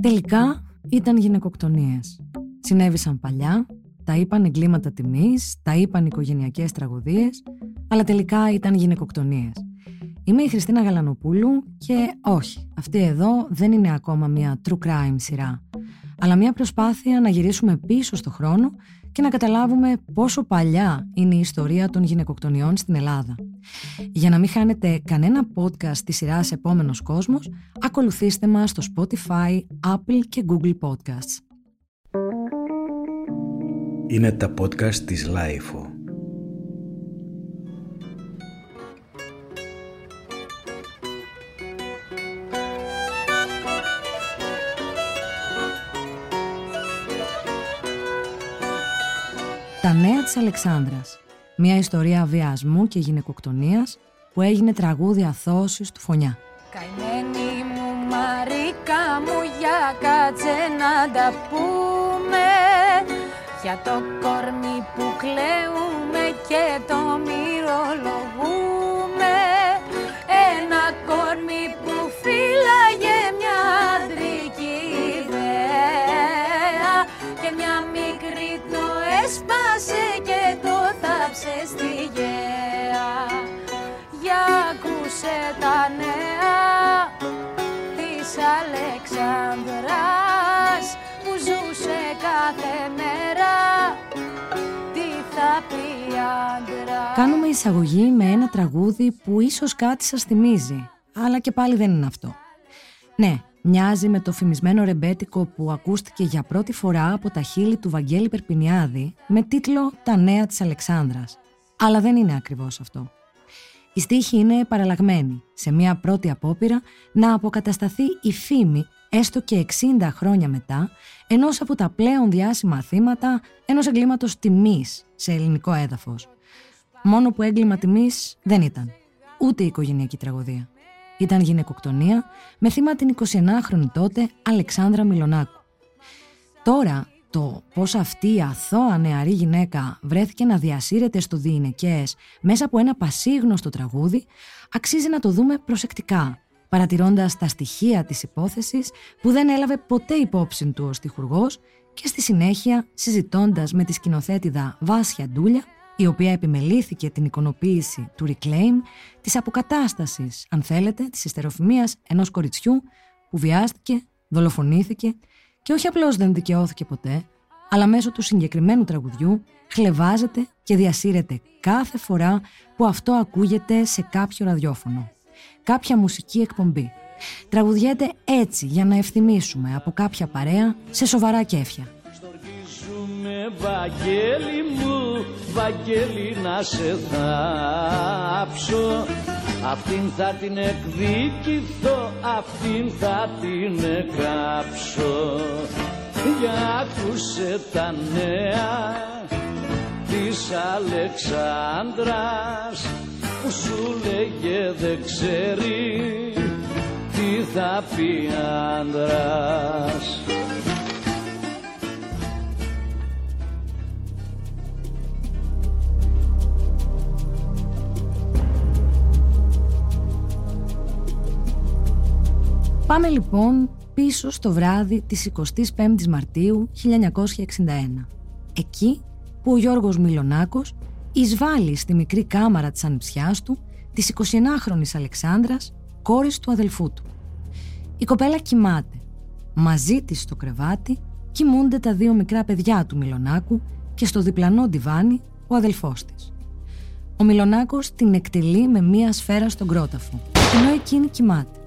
Τελικά ήταν γυναικοκτονίες. Συνέβησαν παλιά, τα είπαν εγκλήματα τιμής, τα είπαν οικογενειακές τραγωδίες, αλλά τελικά ήταν γυναικοκτονίες. Είμαι η Χριστίνα Γαλανοπούλου και όχι, αυτή εδώ δεν είναι ακόμα μια true crime σειρά, αλλά μια προσπάθεια να γυρίσουμε πίσω στο χρόνο και να καταλάβουμε πόσο παλιά είναι η ιστορία των γυναικοκτονιών στην Ελλάδα. Για να μην χάνετε κανένα podcast της σειράς Επόμενος Κόσμος, ακολουθήστε μας στο Spotify, Apple και Google Podcasts. Είναι τα podcast της Lifeo. Τα νέα της Αλεξάνδρας. Μια ιστορία βιασμού και γυναικοκτονίας που έγινε τραγούδι αθώσης του Φωνιά. Καημένη μου Μαρίκα μου για κάτσε να τα πούμε. Για το κορμί που κλαίουμε και το μυρολογούμε. Ένα κορμί που φύλαγε μια αντρική ιδέα. Και μια μικρή το έσπασε και ακούσε τα νέα της Αλεξάνδρας που ζούσε κάθε μέρα τι θα πει άντρας; Κάνουμε εισαγωγή με ένα τραγούδι που ίσως κάτι σας θυμίζει, αλλά και πάλι δεν είναι αυτό. Ναι, μοιάζει με το φημισμένο ρεμπέτικο που ακούστηκε για πρώτη φορά από τα χείλη του Βαγγέλη Περπινιάδη με τίτλο «Τα νέα της Αλεξάνδρας». Αλλά δεν είναι ακριβώς αυτό. Η στίχη είναι παραλλαγμένη σε μια πρώτη απόπειρα να αποκατασταθεί η φήμη έστω και 60 χρόνια μετά ενός από τα πλέον διάσημα θύματα ενός εγκλήματος τιμής σε ελληνικό έδαφος. Μόνο που έγκλημα τιμής δεν ήταν. Ούτε η οικογενειακή τραγωδία. Ήταν γυναικοκτονία με θύμα την 29χρονη τότε Αλεξάνδρα Μιλονάκου. Τώρα το πώς αυτή η αθώα νεαρή γυναίκα βρέθηκε να διασύρεται στο διηνεκές μέσα από ένα πασίγνωστο τραγούδι αξίζει να το δούμε προσεκτικά, παρατηρώντας τα στοιχεία της υπόθεσης που δεν έλαβε ποτέ υπόψη του ο στιχουργός και στη συνέχεια συζητώντας με τη σκηνοθέτηδα Βάσια Ντούλια η οποία επιμελήθηκε την εικονοποίηση του reclaim, της αποκατάστασης, αν θέλετε, της ιστεροφημίας ενός κοριτσιού που βιάστηκε, δολοφονήθηκε και όχι απλώς δεν δικαιώθηκε ποτέ, αλλά μέσω του συγκεκριμένου τραγουδιού χλεβάζεται και διασύρεται κάθε φορά που αυτό ακούγεται σε κάποιο ραδιόφωνο. Κάποια μουσική εκπομπή. Τραγουδιέται έτσι για να ευθυμίσουμε από κάποια παρέα σε σοβαρά κέφια. Στοργίζουμε Βαγγέλη μου, Βαγγέλη να σε θάψω Αυτήν θα την εκδικηθώ, αυτήν θα την εκάψω Για άκουσε τα νέα της Αλεξάνδρας που σου λέγε δεν ξέρει τι θα πει άντρας. Πάμε λοιπόν πίσω στο βράδυ της 25ης Μαρτίου 1961. Εκεί που ο Γιώργος Μιλονάκος εισβάλλει στη μικρή κάμαρα της ανιψιάς του, της 29χρονης Αλεξάνδρας, κόρης του αδελφού του. Η κοπέλα κοιμάται. Μαζί της στο κρεβάτι κοιμούνται τα δύο μικρά παιδιά του Μιλονάκου και στο διπλανό ντιβάνι ο αδελφός της. Ο Μιλονάκος την εκτελεί με μία σφαίρα στον κρόταφο, ενώ εκείνη κοιμάται.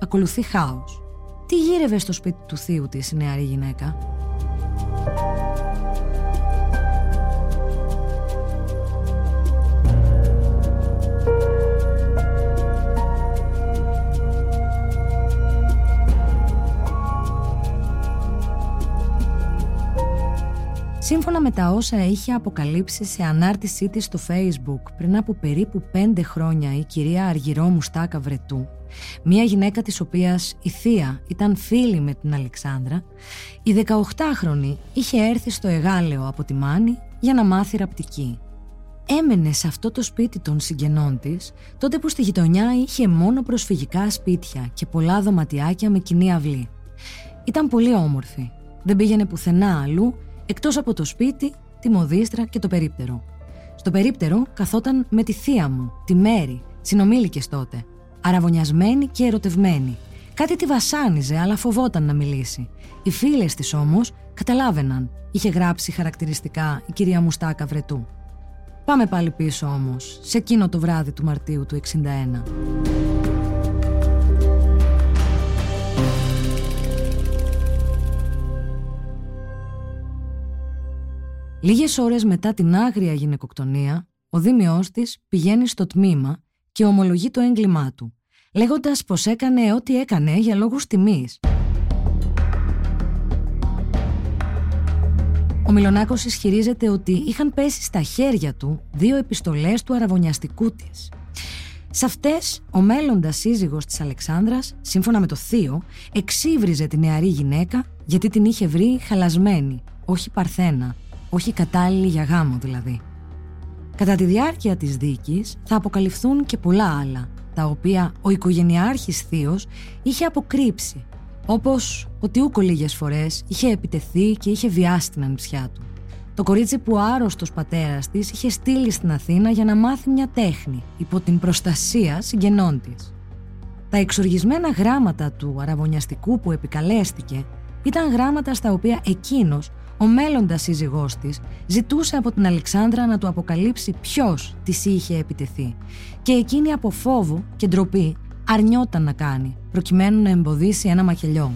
Ακολουθεί χάος. Τι γύρευε στο σπίτι του θείου της η νεαρή γυναίκα; Σύμφωνα με τα όσα είχε αποκαλύψει σε ανάρτησή της στο facebook πριν από περίπου πέντε χρόνια η κυρία Αργυρό Μουστάκα Βρετού, μια γυναίκα της οποίας η θεία ήταν φίλη με την Αλεξάνδρα, η 18χρονη είχε έρθει στο Εγάλεο από τη Μάνη για να μάθει ραπτική. έμενε σε αυτό το σπίτι των συγγενών της, τότε που στη γειτονιά είχε μόνο προσφυγικά σπίτια και πολλά δωματιάκια με κοινή αυλή. Ήταν πολύ όμορφη. Δεν πήγαινε πουθενά αλλού εκτός από το σπίτι, τη μοδίστρα και το περίπτερο. Στο περίπτερο καθόταν με τη θεία μου, τη Μέρη, συνομήλικες τότε, αραβωνιασμένη και ερωτευμένη. Κάτι τη βασάνιζε, αλλά φοβόταν να μιλήσει. Οι φίλες της όμως καταλάβαιναν, είχε γράψει χαρακτηριστικά η κυρία Μουστάκα Βρετού. Πάμε πάλι πίσω όμως, σε εκείνο το βράδυ του Μαρτίου του 61. Λίγες ώρες μετά την άγρια γυναικοκτονία, ο δίμιος της πηγαίνει στο τμήμα και ομολογεί το έγκλημά του, λέγοντας πως έκανε ό,τι έκανε για λόγους τιμής. Ο Μιλονάκος ισχυρίζεται ότι είχαν πέσει στα χέρια του δύο επιστολές του αραβωνιαστικού της. Σε αυτές, ο μέλλοντας σύζυγος της Αλεξάνδρας, σύμφωνα με το θείο, εξύβριζε τη νεαρή γυναίκα γιατί την είχε βρει χαλασμένη, όχι παρθένα, όχι κατάλληλη για γάμο δηλαδή. Κατά τη διάρκεια της δίκης θα αποκαλυφθούν και πολλά άλλα, τα οποία ο οικογενειάρχης θείος είχε αποκρύψει Όπως ότι ούκο λίγες φορές είχε επιτεθεί και είχε βιάσει την ανιψιά του. Το κορίτσι που ο άρρωστος πατέρας της είχε στείλει στην Αθήνα για να μάθει μια τέχνη υπό την προστασία συγγενών της. Τα εξοργισμένα γράμματα του αραβωνιαστικού που επικαλέστηκε ήταν γράμματα στα οποία εκείνος, ο μέλλοντας σύζυγός της, ζητούσε από την Αλεξάνδρα να του αποκαλύψει ποιος της είχε επιτεθεί. Και εκείνη από φόβο και ντροπή αρνιόταν να κάνει, προκειμένου να εμποδίσει ένα μακελειό.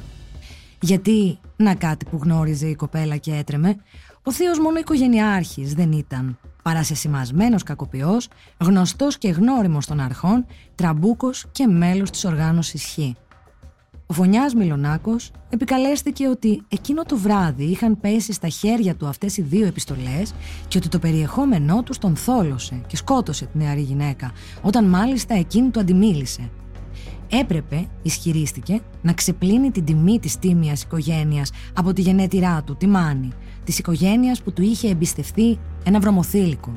Γιατί, να κάτι που γνώριζε η κοπέλα και έτρεμε, ο θείος μόνο οικογενειάρχης δεν ήταν. Παρά σεσημασμένος κακοποιός, γνωστός και γνώριμος των αρχών, τραμπούκος και μέλος της οργάνωσης Χ. Ο φωνιά Μιλονάκο επικαλέστηκε ότι εκείνο το βράδυ είχαν πέσει στα χέρια του αυτές οι δύο επιστολές και ότι το περιεχόμενό του τον θόλωσε και σκότωσε τη νεαρή γυναίκα, όταν μάλιστα εκείνη του αντιμίλησε. Έπρεπε, ισχυρίστηκε, να ξεπλύνει την τιμή της τίμιας οικογένειας από τη γενέτειρά του, τη Μάνη, της οικογένειας που του είχε εμπιστευτεί ένα βρωμοθήλικο.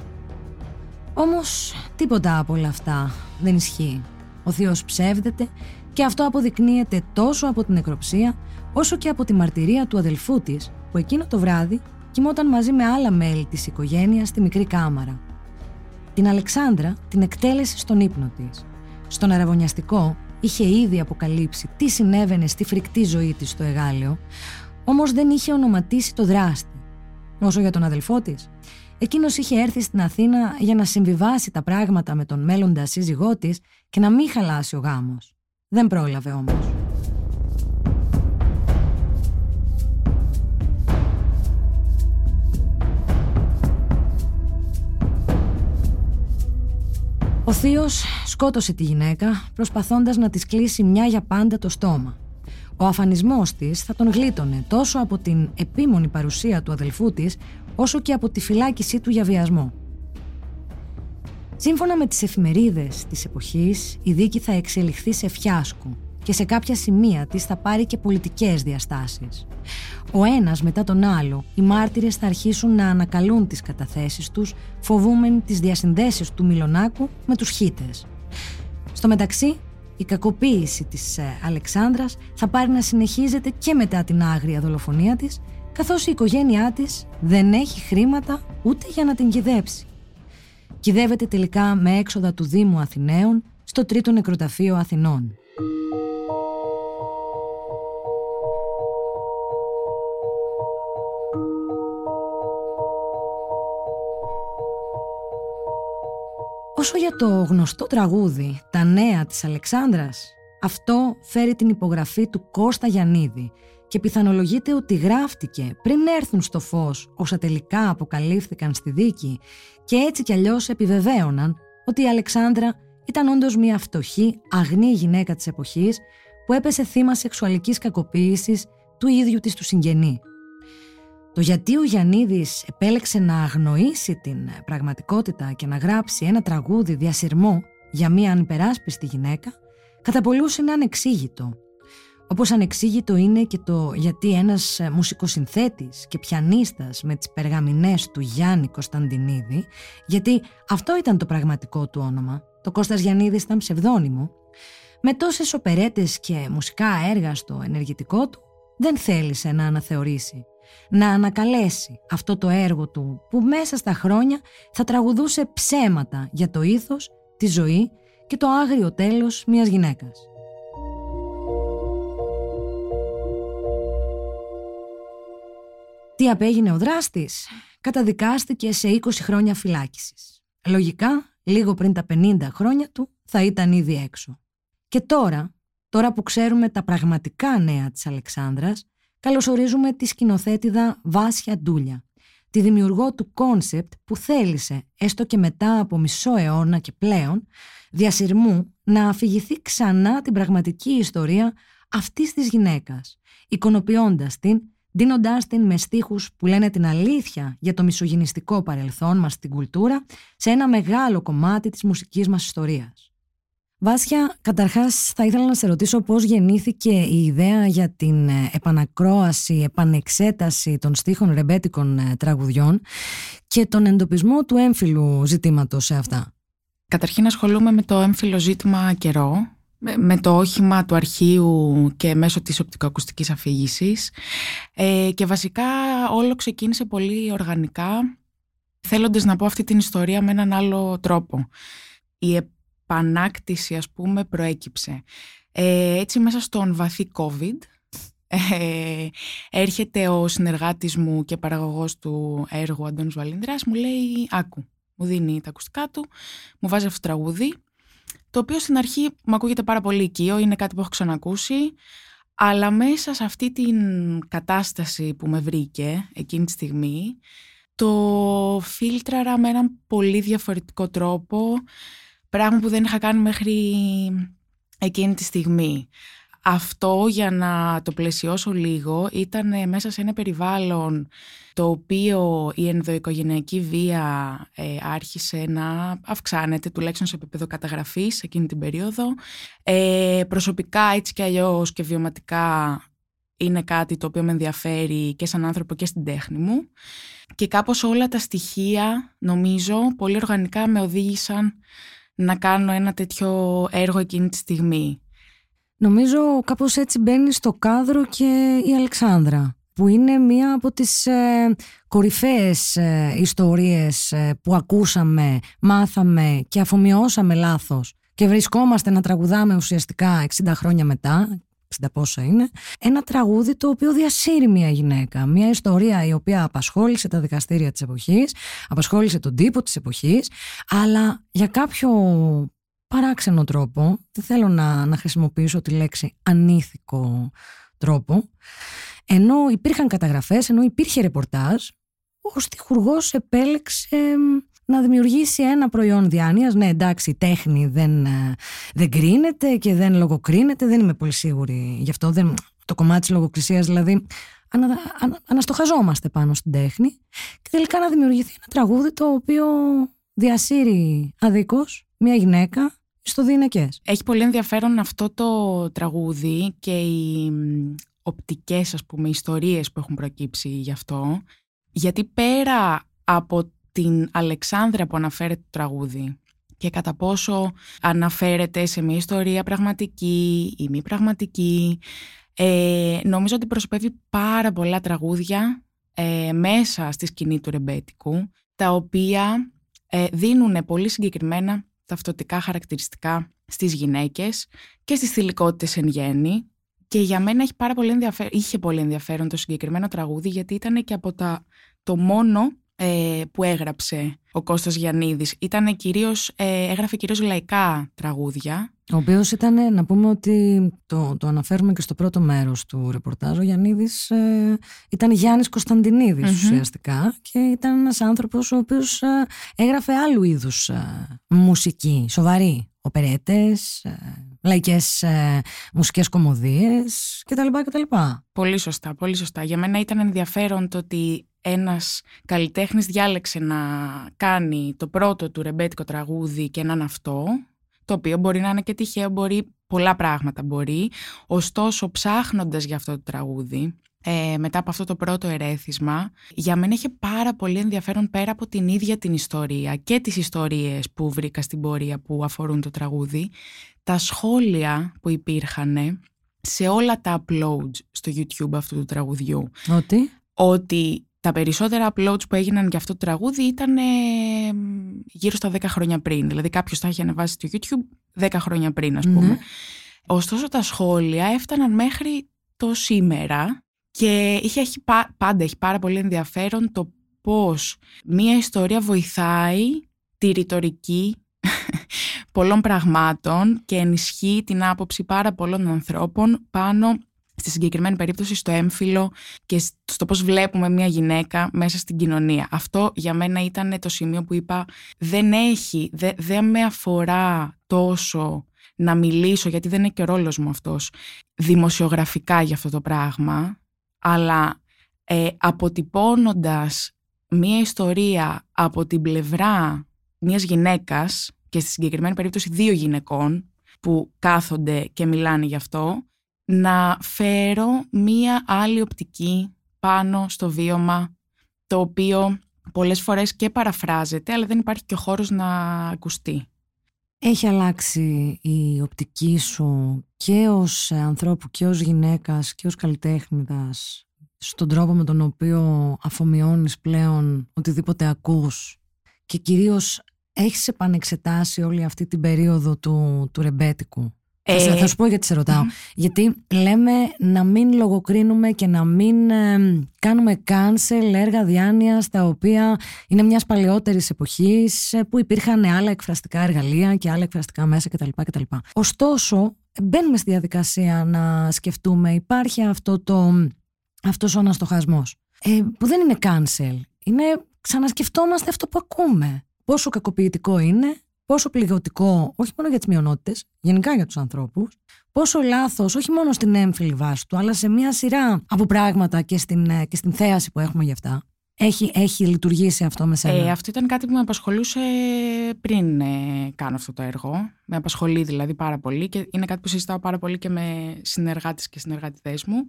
Όμως τίποτα από όλα αυτά δεν ισχύει. Ο θείος ψεύδεται και αυτό αποδεικνύεται τόσο από την νεκροψία όσο και από τη μαρτυρία του αδελφού της που εκείνο το βράδυ κοιμόταν μαζί με άλλα μέλη της οικογένειας στη μικρή κάμαρα. Την Αλεξάνδρα την εκτέλεσε στον ύπνο της. Στον αραβωνιαστικό είχε ήδη αποκαλύψει τι συνέβαινε στη φρικτή ζωή της στο Εγάλεο, όμως δεν είχε ονοματίσει το δράστη. Όσο για τον αδελφό της, εκείνος είχε έρθει στην Αθήνα για να συμβιβάσει τα πράγματα με τον μέλλοντα σύζυγό της και να μην χαλάσει ο γάμος. Δεν πρόλαβε όμως. Ο θείος σκότωσε τη γυναίκα προσπαθώντας να της κλείσει μια για πάντα το στόμα. Ο αφανισμός της θα τον γλίτωνε τόσο από την επίμονη παρουσία του αδελφού της όσο και από τη φυλάκισή του για βιασμό. Σύμφωνα με τις εφημερίδες της εποχής, η δίκη θα εξελιχθεί σε φιάσκο και σε κάποια σημεία της θα πάρει και πολιτικές διαστάσεις. Ο ένας μετά τον άλλο, οι μάρτυρες θα αρχίσουν να ανακαλούν τις καταθέσεις τους, φοβούμενοι τις διασυνδέσεις του Μιλονάκου με τους χίτες. Στο μεταξύ, η κακοποίηση της ε, Αλεξάνδρας θα πάρει να συνεχίζεται και μετά την άγρια δολοφονία της, καθώς η οικογένειά της δεν έχει χρήματα ούτε για να την κυδέψει. Κυδεύεται τελικά με έξοδα του Δήμου Αθηναίων στο τρίτο νεκροταφείο Αθηνών. Όσο για το γνωστό τραγούδι «Τα νέα της Αλεξάνδρας», αυτό φέρει την υπογραφή του Κώστα Γιαννίδη και πιθανολογείται ότι γράφτηκε πριν έρθουν στο φως όσα τελικά αποκαλύφθηκαν στη δίκη και έτσι κι αλλιώς επιβεβαίωναν ότι η Αλεξάνδρα ήταν όντως μια φτωχή, αγνή γυναίκα της εποχής που έπεσε θύμα σεξουαλικής κακοποίησης του ίδιου της του συγγενή. Το γιατί ο Γιαννίδης επέλεξε να αγνοήσει την πραγματικότητα και να γράψει ένα τραγούδι διασυρμό για μία ανυπεράσπιστη γυναίκα, κατά πολλούς είναι ανεξήγητο. Όπως ανεξήγητο είναι και το γιατί ένας ε, μουσικοσυνθέτης και πιανίστας με τις περγαμινές του Γιάννη Κωνσταντινίδη, γιατί αυτό ήταν το πραγματικό του όνομα, το Κώστας Γιαννίδης ήταν ψευδόνυμο, με τόσες οπερέτες και μουσικά έργα στο ενεργητικό του, δεν θέλησε να αναθεωρήσει, να ανακαλέσει αυτό το έργο του που μέσα στα χρόνια θα τραγουδούσε ψέματα για το ήθος, τη ζωή και το άγριο τέλος μιας γυναίκας. Τι απέγινε ο δράστης; Καταδικάστηκε σε 20 χρόνια φυλάκισης. Λογικά, λίγο πριν τα 50 χρόνια του, θα ήταν ήδη έξω. Και τώρα, τώρα που ξέρουμε τα πραγματικά νέα της Αλεξάνδρας, καλωσορίζουμε τη σκηνοθέτηδα Βάσια Ντούλια, τη δημιουργό του concept που θέλησε, έστω και μετά από μισό αιώνα και πλέον, διασυρμού να αφηγηθεί ξανά την πραγματική ιστορία αυτής της γυναίκας, εικονοποιώντας την ντύνοντάς την με στίχους που λένε την αλήθεια για το μισογυνιστικό παρελθόν μας στην κουλτούρα σε ένα μεγάλο κομμάτι της μουσικής μας ιστορίας. Βάσια, καταρχάς θα ήθελα να σε ρωτήσω πώς γεννήθηκε η ιδέα για την ε, επανακρόαση, επανεξέταση των στίχων ρεμπέτικων ε, τραγουδιών και τον εντοπισμό του έμφυλου ζητήματος σε αυτά. Καταρχήν ασχολούμαι με το έμφυλο ζήτημα καιρό, με το όχημα του αρχείου και μέσω της οπτικοακουστικής αφήγησης ε, και βασικά όλο ξεκίνησε πολύ οργανικά θέλοντας να πω αυτή την ιστορία με έναν άλλο τρόπο. Η επανάκτηση ας πούμε προέκυψε. Ε, έτσι μέσα στον βαθύ COVID ε, έρχεται ο συνεργάτης μου και παραγωγός του έργου Αντώνης Βαλίνδρας μου λέει άκου, μου δίνει τα ακουστικά του, μου βάζει αυτό το τραγούδι το οποίο στην αρχή μου ακούγεται πάρα πολύ οικείο, είναι κάτι που έχω ξανακούσει, αλλά μέσα σε αυτή την κατάσταση που με βρήκε εκείνη τη στιγμή, το φίλτραρα με έναν πολύ διαφορετικό τρόπο, πράγμα που δεν είχα κάνει μέχρι εκείνη τη στιγμή. Αυτό για να το πλαισιώσω λίγο ήταν μέσα σε ένα περιβάλλον το οποίο η ενδοοικογενειακή βία ε, άρχισε να αυξάνεται τουλάχιστον σε επίπεδο καταγραφής εκείνη την περίοδο. Ε, προσωπικά έτσι και αλλιώς και βιωματικά είναι κάτι το οποίο με ενδιαφέρει και σαν άνθρωπο και στην τέχνη μου και κάπως όλα τα στοιχεία νομίζω πολύ οργανικά με οδήγησαν να κάνω ένα τέτοιο έργο εκείνη τη στιγμή. Νομίζω κάπως έτσι μπαίνει στο κάδρο και η Αλεξάνδρα που είναι μία από τις ε, κορυφαίες ε, ιστορίες ε, που ακούσαμε, μάθαμε και αφομοιώσαμε λάθος και βρισκόμαστε να τραγουδάμε ουσιαστικά 60 χρόνια μετά, 60 πόσα είναι, ένα τραγούδι το οποίο διασύρει μια γυναίκα. Μια ιστορία η οποία απασχόλησε τα δικαστήρια της εποχής, απασχόλησε τον τύπο της εποχής, αλλά για κάποιο παράξενο τρόπο, δεν θέλω να, να χρησιμοποιήσω τη λέξη ανήθικο τρόπο, ενώ υπήρχαν καταγραφές, ενώ υπήρχε ρεπορτάζ, ο στιχουργός επέλεξε να δημιουργήσει ένα προϊόν διάνοιας. Ναι, εντάξει, η τέχνη δεν, ε, δεν κρίνεται και δεν λογοκρίνεται, δεν είμαι πολύ σίγουρη γι' αυτό. Δεν, το κομμάτι της λογοκρισίας δηλαδή ανα, ανα, αναστοχαζόμαστε πάνω στην τέχνη και τελικά να δημιουργηθεί ένα τραγούδι το οποίο διασύρει αδίκως μια γυναίκα στο δίνεκες. Έχει πολύ ενδιαφέρον αυτό το τραγούδι και οι οπτικές ας πούμε ιστορίες που έχουν προκύψει γι' αυτό γιατί πέρα από την Αλεξάνδρα που αναφέρεται το τραγούδι και κατά πόσο αναφέρεται σε μια ιστορία πραγματική ή μη πραγματική ε, νομίζω ότι προσωπεύει πάρα πολλά τραγούδια ε, μέσα στη σκηνή του ρεμπέτικου τα οποία ε, δίνουν πολύ συγκεκριμένα ταυτοτικά χαρακτηριστικά στις γυναίκες και στις θηλυκότητες εν γέννη και για μένα έχει πάρα πολύ ενδιαφέρον, είχε πολύ ενδιαφέρον το συγκεκριμένο τραγούδι γιατί ήταν και από τα, το μόνο ε, που έγραψε ο Κώστας Γιαννίδης. Ήταν κυρίως, ε, έγραφε κυρίως λαϊκά τραγούδια. Ο οποίος ήταν, να πούμε ότι το, το αναφέρουμε και στο πρώτο μέρος του ρεπορτάζ, ο Γιαννίδης ε, ήταν Γιάννης Κωνσταντινίδης ουσιαστικά και ήταν ένας άνθρωπος ο οποίος ε, έγραφε άλλου είδους μουσική, σοβαρή, οπερέτες, λαϊκές ε, μουσικές κομμωδίες κτλ. κτλ. Πολύ σωστά, πολύ σωστά. Για μένα ήταν ενδιαφέρον το ότι ένας καλλιτέχνης διάλεξε να κάνει το πρώτο του ρεμπέτικο τραγούδι και έναν αυτό, το οποίο μπορεί να είναι και τυχαίο, μπορεί πολλά πράγματα μπορεί. Ωστόσο, ψάχνοντας για αυτό το τραγούδι, ε, μετά από αυτό το πρώτο ερέθισμα, για μένα είχε πάρα πολύ ενδιαφέρον πέρα από την ίδια την ιστορία και τις ιστορίες που βρήκα στην πορεία που αφορούν το τραγούδι, τα σχόλια που υπήρχαν σε όλα τα uploads στο YouTube αυτού του τραγουδιού. Ότι; Ότι τα περισσότερα uploads που έγιναν για αυτό το τραγούδι ήταν ε, γύρω στα 10 χρόνια πριν. Δηλαδή κάποιος τα είχε ανεβάσει στο YouTube 10 χρόνια πριν ας πούμε. Ωστόσο τα σχόλια έφταναν μέχρι το σήμερα και είχε, έχει, πάντα έχει πάρα πολύ ενδιαφέρον το πώς μία ιστορία βοηθάει τη ρητορική πολλών πραγμάτων και ενισχύει την άποψη πάρα πολλών ανθρώπων πάνω στη συγκεκριμένη περίπτωση στο έμφυλο και στο πώς βλέπουμε μια γυναίκα μέσα στην κοινωνία. Αυτό για μένα ήταν το σημείο που είπα δεν έχει, δεν, δεν με αφορά τόσο να μιλήσω γιατί δεν είναι και ρόλος μου αυτός δημοσιογραφικά για αυτό το πράγμα αλλά ε, αποτυπώνοντας μία ιστορία από την πλευρά μιας γυναίκας και στη συγκεκριμένη περίπτωση δύο γυναικών που κάθονται και μιλάνε γι' αυτό, να φέρω μία άλλη οπτική πάνω στο βίωμα το οποίο πολλές φορές και παραφράζεται αλλά δεν υπάρχει και ο χώρος να ακουστεί. Έχει αλλάξει η οπτική σου και ως ανθρώπου και ως γυναίκας και ως καλλιτέχνητας στον τρόπο με τον οποίο αφομοιώνεις πλέον οτιδήποτε ακούς; Και κυρίως έχεις επανεξετάσει όλη αυτή την περίοδο του, του ρεμπέτικου; Ε, θα, σου πω γιατί σε ρωταω Γιατί λέμε να μην λογοκρίνουμε και να μην κάνουμε cancel έργα διάνοιας τα οποία είναι μιας παλαιότερης εποχής ε, που υπήρχαν άλλα εκφραστικά εργαλεία και άλλα εκφραστικά μέσα κτλ. κτλ. Ωστόσο, μπαίνουμε στη διαδικασία να σκεφτούμε, υπάρχει αυτό το, αυτός ο αναστοχασμός ε, που δεν είναι cancel. Είναι ξανασκεφτόμαστε αυτό που ακούμε. Πόσο κακοποιητικό είναι, πόσο πληγωτικό, όχι μόνο για τις μειονότητες, γενικά για τους ανθρώπους, πόσο λάθος, όχι μόνο στην έμφυλη βάση του, αλλά σε μια σειρά από πράγματα και στην, ε, και στην θέαση που έχουμε γι' αυτά. Έχει, έχει λειτουργήσει αυτό με σένα; Ε, αυτό ήταν κάτι που με απασχολούσε πριν ε, κάνω αυτό το έργο. Με απασχολεί δηλαδή πάρα πολύ και είναι κάτι που συζητάω πάρα πολύ και με συνεργάτες και συνεργατητές μου.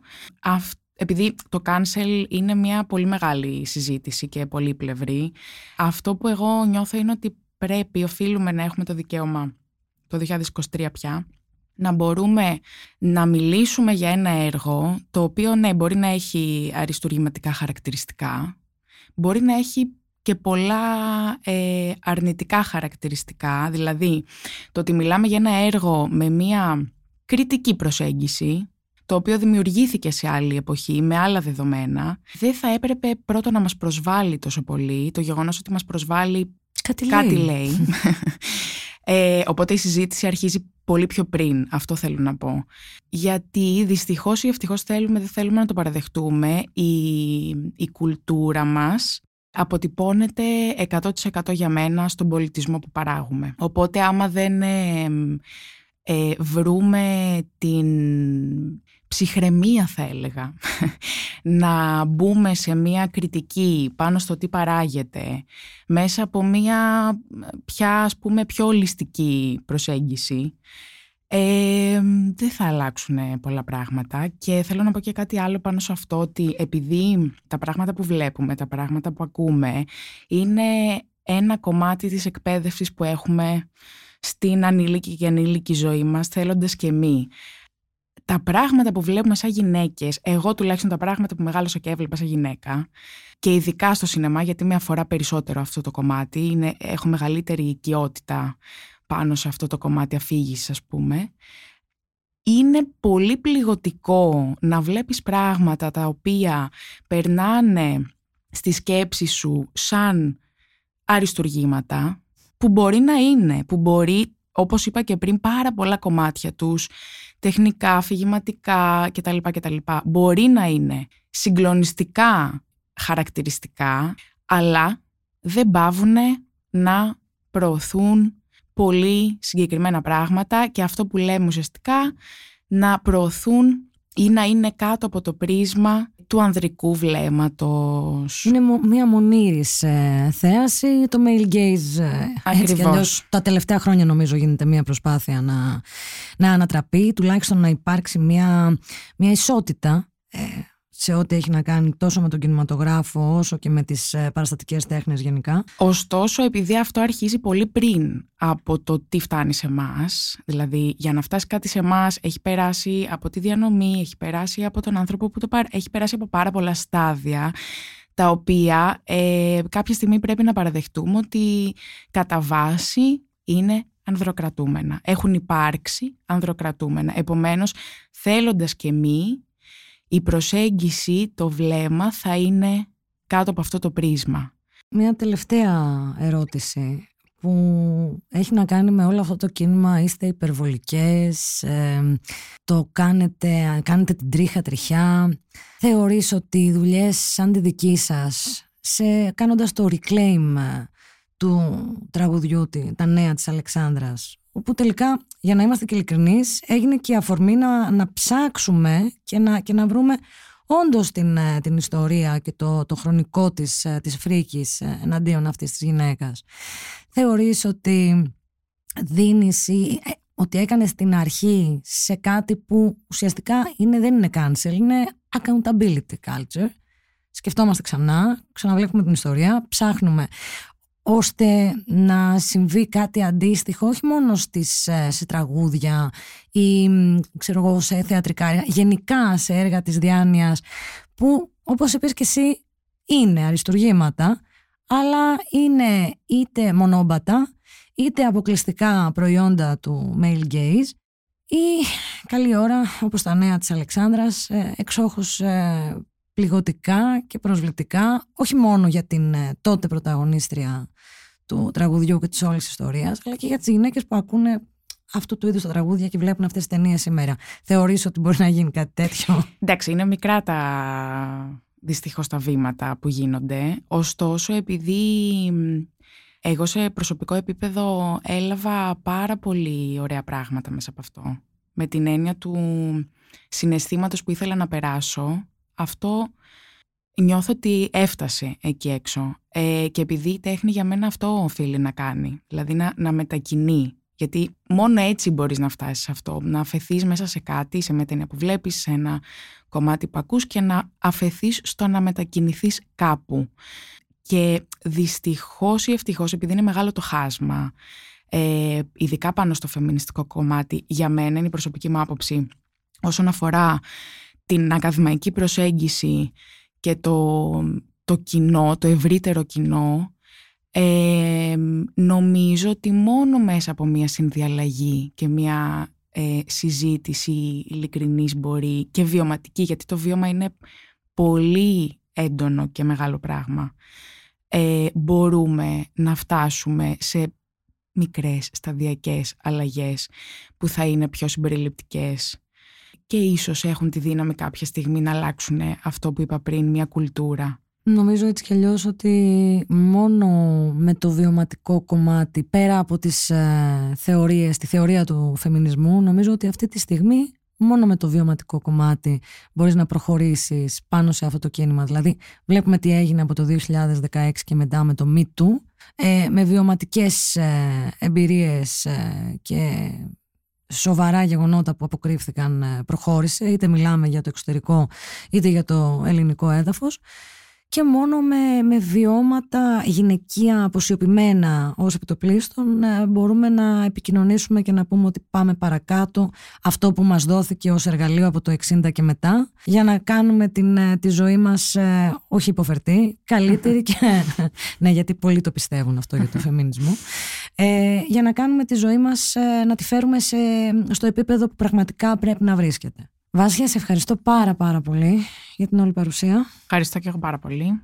επειδή το cancel είναι μια πολύ μεγάλη συζήτηση και πολύ πλευρή, αυτό που εγώ νιώθω είναι ότι πρέπει, οφείλουμε να έχουμε το δικαίωμα το 2023 πια, να μπορούμε να μιλήσουμε για ένα έργο το οποίο ναι μπορεί να έχει αριστουργηματικά χαρακτηριστικά, μπορεί να έχει και πολλά ε, αρνητικά χαρακτηριστικά, δηλαδή το ότι μιλάμε για ένα έργο με μια κριτική προσέγγιση, το οποίο δημιουργήθηκε σε άλλη εποχή, με άλλα δεδομένα, δεν θα έπρεπε πρώτο να μας προσβάλλει τόσο πολύ το γεγονός ότι μας προσβάλλει Κάτι λέει. ε, οπότε η συζήτηση αρχίζει πολύ πιο πριν, αυτό θέλω να πω. Γιατί δυστυχώς ή ευτυχώς θέλουμε, δεν θέλουμε να το παραδεχτούμε, η, η κουλτούρα μας αποτυπώνεται 100% για μένα στον πολιτισμό που παράγουμε. Οπότε άμα δεν ε, ε, βρούμε την ψυχραιμία θα έλεγα να μπούμε σε μια κριτική πάνω στο τι παράγεται μέσα από μια πια ας πούμε πιο ολιστική προσέγγιση. Ε, δεν θα αλλάξουν πολλά πράγματα και θέλω να πω και κάτι άλλο πάνω σε αυτό ότι επειδή τα πράγματα που βλέπουμε, τα πράγματα που ακούμε είναι ένα κομμάτι της εκπαίδευσης που έχουμε στην ανήλικη και ανήλικη ζωή μας θέλοντας και εμείς τα πράγματα που βλέπουμε σαν γυναίκες, εγώ τουλάχιστον τα πράγματα που μεγάλωσα και έβλεπα σαν γυναίκα, και ειδικά στο σινεμά, γιατί με αφορά περισσότερο αυτό το κομμάτι, είναι, έχω μεγαλύτερη οικειότητα πάνω σε αυτό το κομμάτι αφήγησης, ας πούμε, είναι πολύ πληγωτικό να βλέπεις πράγματα τα οποία περνάνε στη σκέψη σου σαν αριστουργήματα, που μπορεί να είναι, που μπορεί όπως είπα και πριν, πάρα πολλά κομμάτια τους, τεχνικά, αφηγηματικά κτλ. κτλ. Μπορεί να είναι συγκλονιστικά χαρακτηριστικά, αλλά δεν πάβουν να προωθούν πολύ συγκεκριμένα πράγματα και αυτό που λέμε ουσιαστικά να προωθούν ή να είναι κάτω από το πρίσμα του ανδρικού βλέμματος. Είναι μο- μία μονήρης ε, θέαση, το male gaze ε, έτσι κι Ακριβώς. αλλιώς τα τελευταία χρόνια νομίζω γίνεται μία προσπάθεια να, να ανατραπεί, τουλάχιστον να υπάρξει μία, μία ισότητα ε, σε ό,τι έχει να κάνει τόσο με τον κινηματογράφο όσο και με τις ε, παραστατικές τέχνες γενικά. Ωστόσο, επειδή αυτό αρχίζει πολύ πριν από το τι φτάνει σε εμάς, δηλαδή για να φτάσει κάτι σε εμάς, έχει περάσει από τη διανομή, έχει περάσει από τον άνθρωπο που το πάρει, έχει περάσει από πάρα πολλά στάδια, τα οποία ε, κάποια στιγμή πρέπει να παραδεχτούμε ότι κατά βάση είναι ανδροκρατούμενα. Έχουν υπάρξει ανδροκρατούμενα. Επομένως, θέλοντας και μη, η προσέγγιση, το βλέμμα θα είναι κάτω από αυτό το πρίσμα. Μια τελευταία ερώτηση που έχει να κάνει με όλο αυτό το κίνημα είστε υπερβολικές, ε, το κάνετε, κάνετε την τρίχα τριχιά. Θεωρείς ότι οι δουλειές σαν τη δική σας, σε, κάνοντας το reclaim ε, του τραγουδιού τη- τα νέα της Αλεξάνδρας, όπου τελικά, για να είμαστε και ειλικρινείς, έγινε και η αφορμή να, να ψάξουμε και να, και να βρούμε όντως την, ε, την ιστορία και το, το χρονικό της, ε, της φρίκης ε, εναντίον αυτής της γυναίκας. Θεωρείς ότι δίνεις ή, ε, ότι έκανες στην αρχή σε κάτι που ουσιαστικά είναι, δεν είναι cancel, είναι accountability culture. Σκεφτόμαστε ξανά, ξαναβλέπουμε την ιστορία, ψάχνουμε ώστε να συμβεί κάτι αντίστοιχο όχι μόνο στις, ε, σε τραγούδια ή μ, ξέρω εγώ, σε θεατρικά έργα, γενικά σε έργα της διάνοιας που όπως είπες και εσύ είναι αριστουργήματα αλλά είναι είτε μονόμπατα είτε αποκλειστικά προϊόντα του male gaze. Ή καλή ώρα όπως τα νέα της Αλεξάνδρας ε, εξόχως ε, πληγωτικά και προσβλητικά όχι μόνο για την ε, τότε πρωταγωνίστρια του τραγουδιού και της όλης ιστορίας αλλά και για τις γυναίκες που ακούνε αυτού του είδους τα τραγούδια και βλέπουν αυτές τις ταινίες σήμερα. Θεωρείς ότι μπορεί να γίνει κάτι τέτοιο; Εντάξει, είναι μικρά τα δυστυχώς τα βήματα που γίνονται. Ωστόσο, επειδή μ, εγώ σε προσωπικό επίπεδο έλαβα πάρα πολύ ωραία πράγματα μέσα από αυτό. Με την έννοια του συναισθήματος που ήθελα να περάσω, αυτό νιώθω ότι έφτασε εκεί έξω. Ε, και επειδή η τέχνη για μένα αυτό οφείλει να κάνει, δηλαδή να, να μετακινεί. Γιατί μόνο έτσι μπορείς να φτάσεις σε αυτό, να αφαιθείς μέσα σε κάτι, σε μια ταινία που βλέπεις, σε ένα κομμάτι που ακούς και να αφαιθείς στο να μετακινηθείς κάπου. Και δυστυχώς ή ευτυχώς, επειδή είναι μεγάλο το χάσμα, ε, ειδικά πάνω στο φεμινιστικό κομμάτι, για μένα είναι η προσωπική μου άποψη όσον αφορά την ακαδημαϊκή προσέγγιση και το, το κοινό, το ευρύτερο κοινό, ε, νομίζω ότι μόνο μέσα από μια συνδιαλλαγή και μια ε, συζήτηση ειλικρινής μπορεί και βιωματική, γιατί το βίωμα είναι πολύ έντονο και μεγάλο πράγμα, ε, μπορούμε να φτάσουμε σε μικρές σταδιακές αλλαγές που θα είναι πιο συμπεριληπτικές και ίσως έχουν τη δύναμη κάποια στιγμή να αλλάξουν αυτό που είπα πριν, μια κουλτούρα. Νομίζω έτσι κι αλλιώς ότι μόνο με το βιωματικό κομμάτι, πέρα από τις ε, θεωρίες, τη θεωρία του φεμινισμού, νομίζω ότι αυτή τη στιγμή μόνο με το βιωματικό κομμάτι μπορείς να προχωρήσεις πάνω σε αυτό το κίνημα. Δηλαδή βλέπουμε τι έγινε από το 2016 και μετά με το Me Too, ε, με βιωματικές ε, εμπειρίες ε, και σοβαρά γεγονότα που αποκρύφθηκαν ε, προχώρησε, είτε μιλάμε για το εξωτερικό είτε για το ελληνικό έδαφος. Και μόνο με, με βιώματα γυναικεία αποσιωπημένα ως επιτοπλίστων ε, μπορούμε να επικοινωνήσουμε και να πούμε ότι πάμε παρακάτω. Αυτό που μας δόθηκε ως εργαλείο από το 60 και μετά για να κάνουμε την, ε, τη ζωή μας ε, όχι υποφερτή, καλύτερη και ναι γιατί πολλοί το πιστεύουν αυτό για το φεμινισμό ε, για να κάνουμε τη ζωή μας ε, να τη φέρουμε σε, στο επίπεδο που πραγματικά πρέπει να βρίσκεται. Βάσια, σε ευχαριστώ πάρα πάρα πολύ για την όλη παρουσία. Ευχαριστώ και εγώ πάρα πολύ.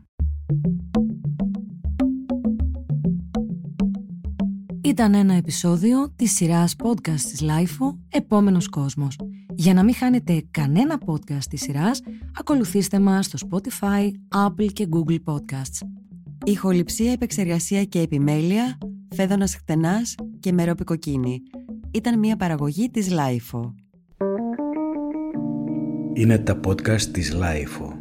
Ήταν ένα επεισόδιο της σειράς podcast της Lifeo «Επόμενος κόσμος». Για να μην χάνετε κανένα podcast της σειράς, ακολουθήστε μας στο Spotify, Apple και Google Podcasts. Ηχοληψία, επεξεργασία και επιμέλεια, φέδωνας χτενάς και μερόπικο κοκκίνη. Ήταν μια παραγωγή της Lifeo. Είναι τα podcast της Lifeo.